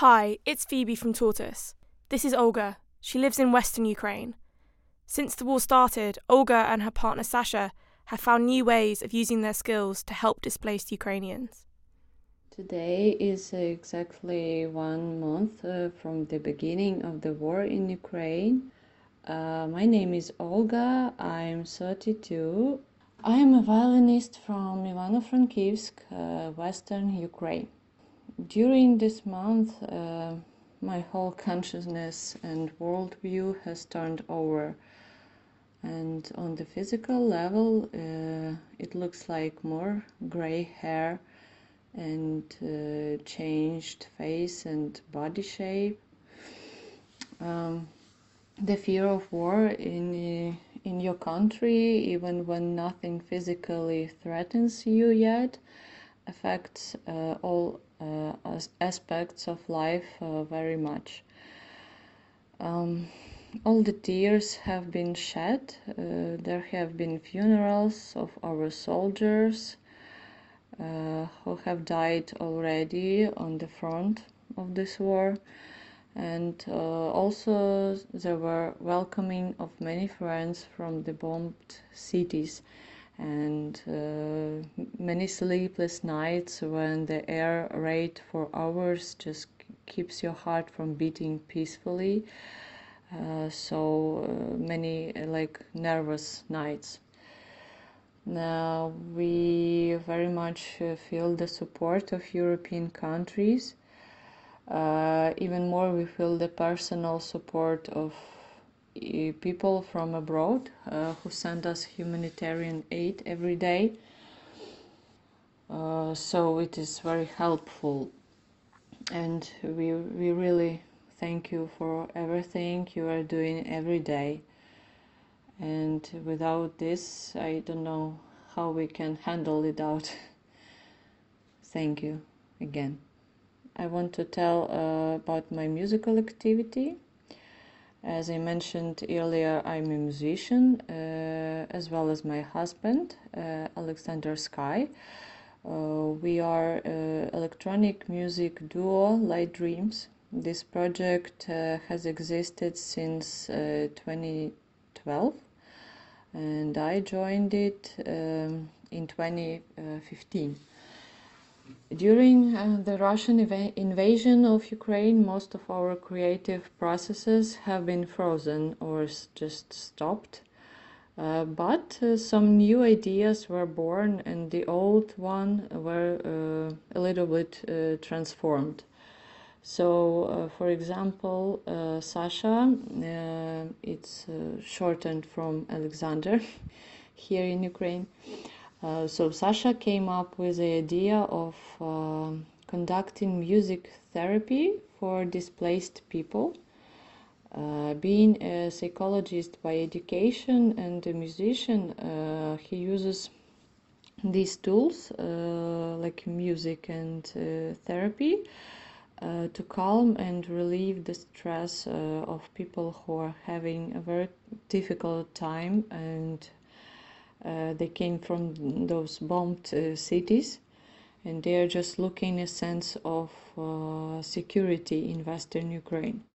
Hi, it's Phoebe from Tortoise. This is Olga. She lives in western Ukraine. Since the war started, Olga and her partner Sasha have found new ways of using their skills to help displaced Ukrainians. Today is exactly one month uh, from the beginning of the war in Ukraine. Uh, my name is Olga, I'm 32. I am a violinist from Ivano-Frankivsk, uh, western Ukraine. During this month, uh, my whole consciousness and worldview has turned over. And on the physical level, uh, it looks like more gray hair and uh, changed face and body shape. Um, the fear of war in in your country, even when nothing physically threatens you yet, affects uh, all uh, aspects of life uh, very much. Um, all the tears have been shed. Uh, there have been funerals of our soldiers uh, who have died already on the front of this war. And uh, also, there were welcoming of many friends from the bombed cities and uh, many sleepless nights when the air raid for hours just keeps your heart from beating peacefully. Uh, so uh, many uh, like nervous nights. Now we very much uh, feel the support of european countries. Uh, even more we feel the personal support of people from abroad uh, who send us humanitarian aid every day. Uh, so it is very helpful and we, we really thank you for everything you are doing every day and without this I don't know how we can handle it out. thank you again. I want to tell uh, about my musical activity. As I mentioned earlier, I'm a musician uh, as well as my husband, uh, Alexander Sky. Uh, we are electronic music duo Light Dreams. This project has existed since uh, 2012 and I joined it um, in 2015. During uh, the Russian invasion of Ukraine, most of our creative processes have been frozen or just stopped. Uh, but uh, some new ideas were born and the old one were uh, a little bit uh, transformed. So, uh, for example, Sasha, it's shortened from Alexander here in Ukraine. Uh, so Sasha came up with the idea of uh, conducting music therapy for displaced people. Uh, being a psychologist by education and a musician, uh, he uses these tools uh, like music and therapy to calm and relieve the stress of people who are having a very difficult time and uh, they came from those bombed uh, cities and they are just looking a sense of uh, security in western Ukraine.